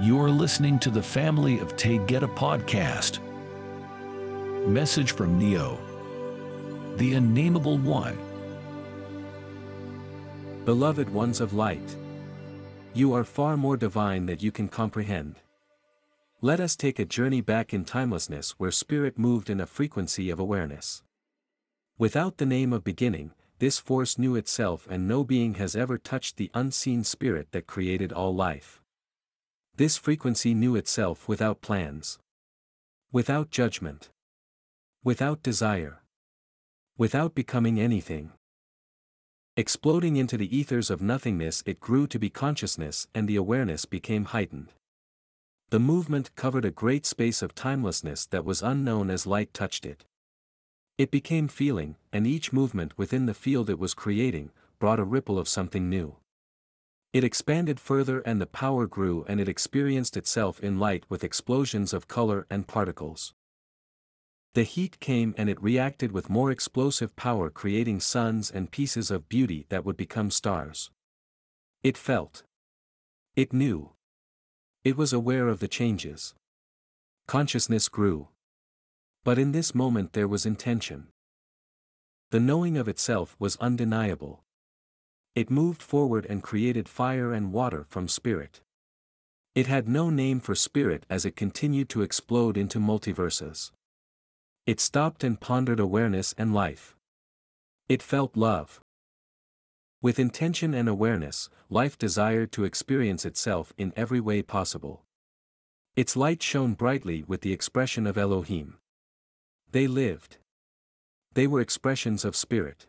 You're listening to the Family of Taygeta podcast. Message from Neioh, the unnameable one. Beloved ones of light. You are far more divine than you can comprehend. Let us take a journey back in timelessness where spirit moved in a frequency of awareness. Without the name of beginning, this force knew itself and no being has ever touched the unseen spirit that created all life. This frequency knew itself without plans. Without judgment. Without desire. Without becoming anything. Exploding into the ethers of nothingness it grew to be consciousness and the awareness became heightened. The movement covered a great space of timelessness that was unknown as light touched it. It became feeling, and each movement within the field it was creating, brought a ripple of something new. It expanded further and the power grew and it experienced itself in light with explosions of color and particles. The heat came and it reacted with more explosive power creating suns and pieces of beauty that would become stars. It felt. It knew. It was aware of the changes. Consciousness grew. But in this moment there was intention. The knowing of itself was undeniable. It moved forward and created fire and water from spirit. It had no name for spirit as it continued to explode into multiverses. It stopped and pondered awareness and life. It felt love. With intention and awareness, life desired to experience itself in every way possible. Its light shone brightly with the expression of Elohim. They lived. They were expressions of spirit.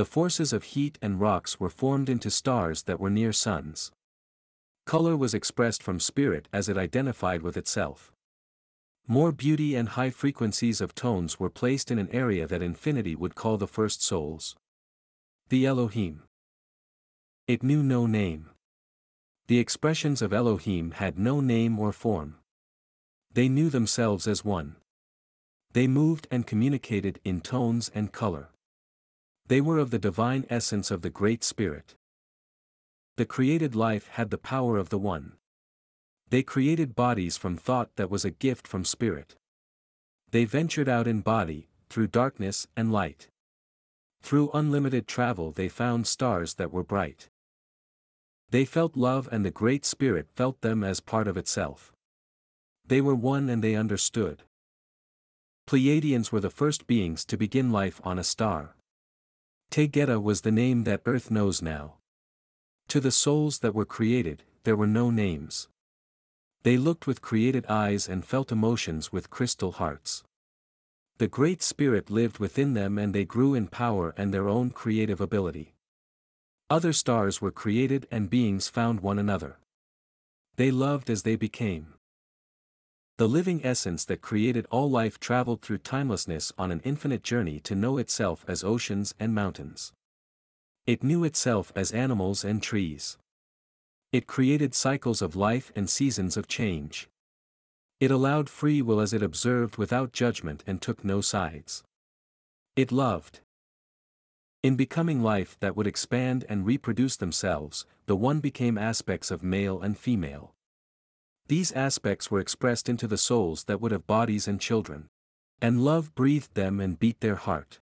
The forces of heat and rocks were formed into stars that were near suns. Color was expressed from spirit as it identified with itself. More beauty and high frequencies of tones were placed in an area that infinity would call the first souls. The Elohim. It knew no name. The expressions of Elohim had no name or form. They knew themselves as one. They moved and communicated in tones and color. They were of the divine essence of the Great Spirit. The created life had the power of the One. They created bodies from thought that was a gift from Spirit. They ventured out in body, through darkness and light. Through unlimited travel they found stars that were bright. They felt love and the Great Spirit felt them as part of itself. They were one and they understood. Pleiadians were the first beings to begin life on a star. Taygeta was the name that Earth knows now. To the souls that were created, there were no names. They looked with created eyes and felt emotions with crystal hearts. The Great Spirit lived within them and they grew in power and their own creative ability. Other stars were created and beings found one another. They loved as they became. The living essence that created all life traveled through timelessness on an infinite journey to know itself as oceans and mountains. It knew itself as animals and trees. It created cycles of life and seasons of change. It allowed free will as it observed without judgment and took no sides. It loved. In becoming life that would expand and reproduce themselves, the one became aspects of male and female. These aspects were expressed into the souls that would have bodies and children. And love breathed them and beat their heart.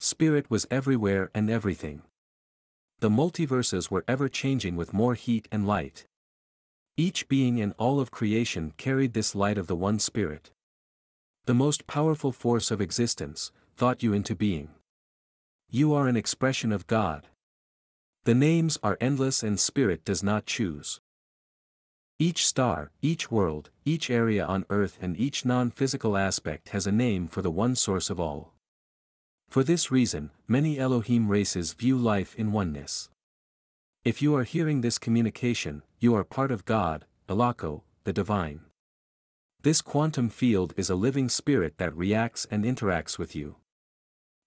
Spirit was everywhere and everything. The multiverses were ever changing with more heat and light. Each being in all of creation carried this light of the one spirit. The most powerful force of existence, thought you into being. You are an expression of God. The names are endless and spirit does not choose. Each star, each world, each area on earth and each non-physical aspect has a name for the one source of all. For this reason, many Elohim races view life in oneness. If you are hearing this communication, you are part of God, Elako, the divine. This quantum field is a living spirit that reacts and interacts with you.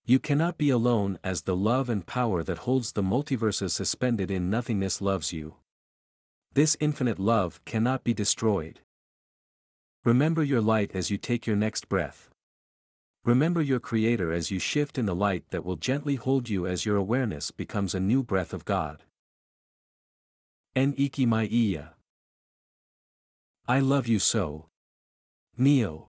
You cannot be alone as the love and power that holds the multiverses suspended in nothingness loves you. This infinite love cannot be destroyed. Remember your light as you take your next breath. Remember your Creator as you shift in the light that will gently hold you as your awareness becomes a new breath of God. En iki mai iya. I love you so. Neioh.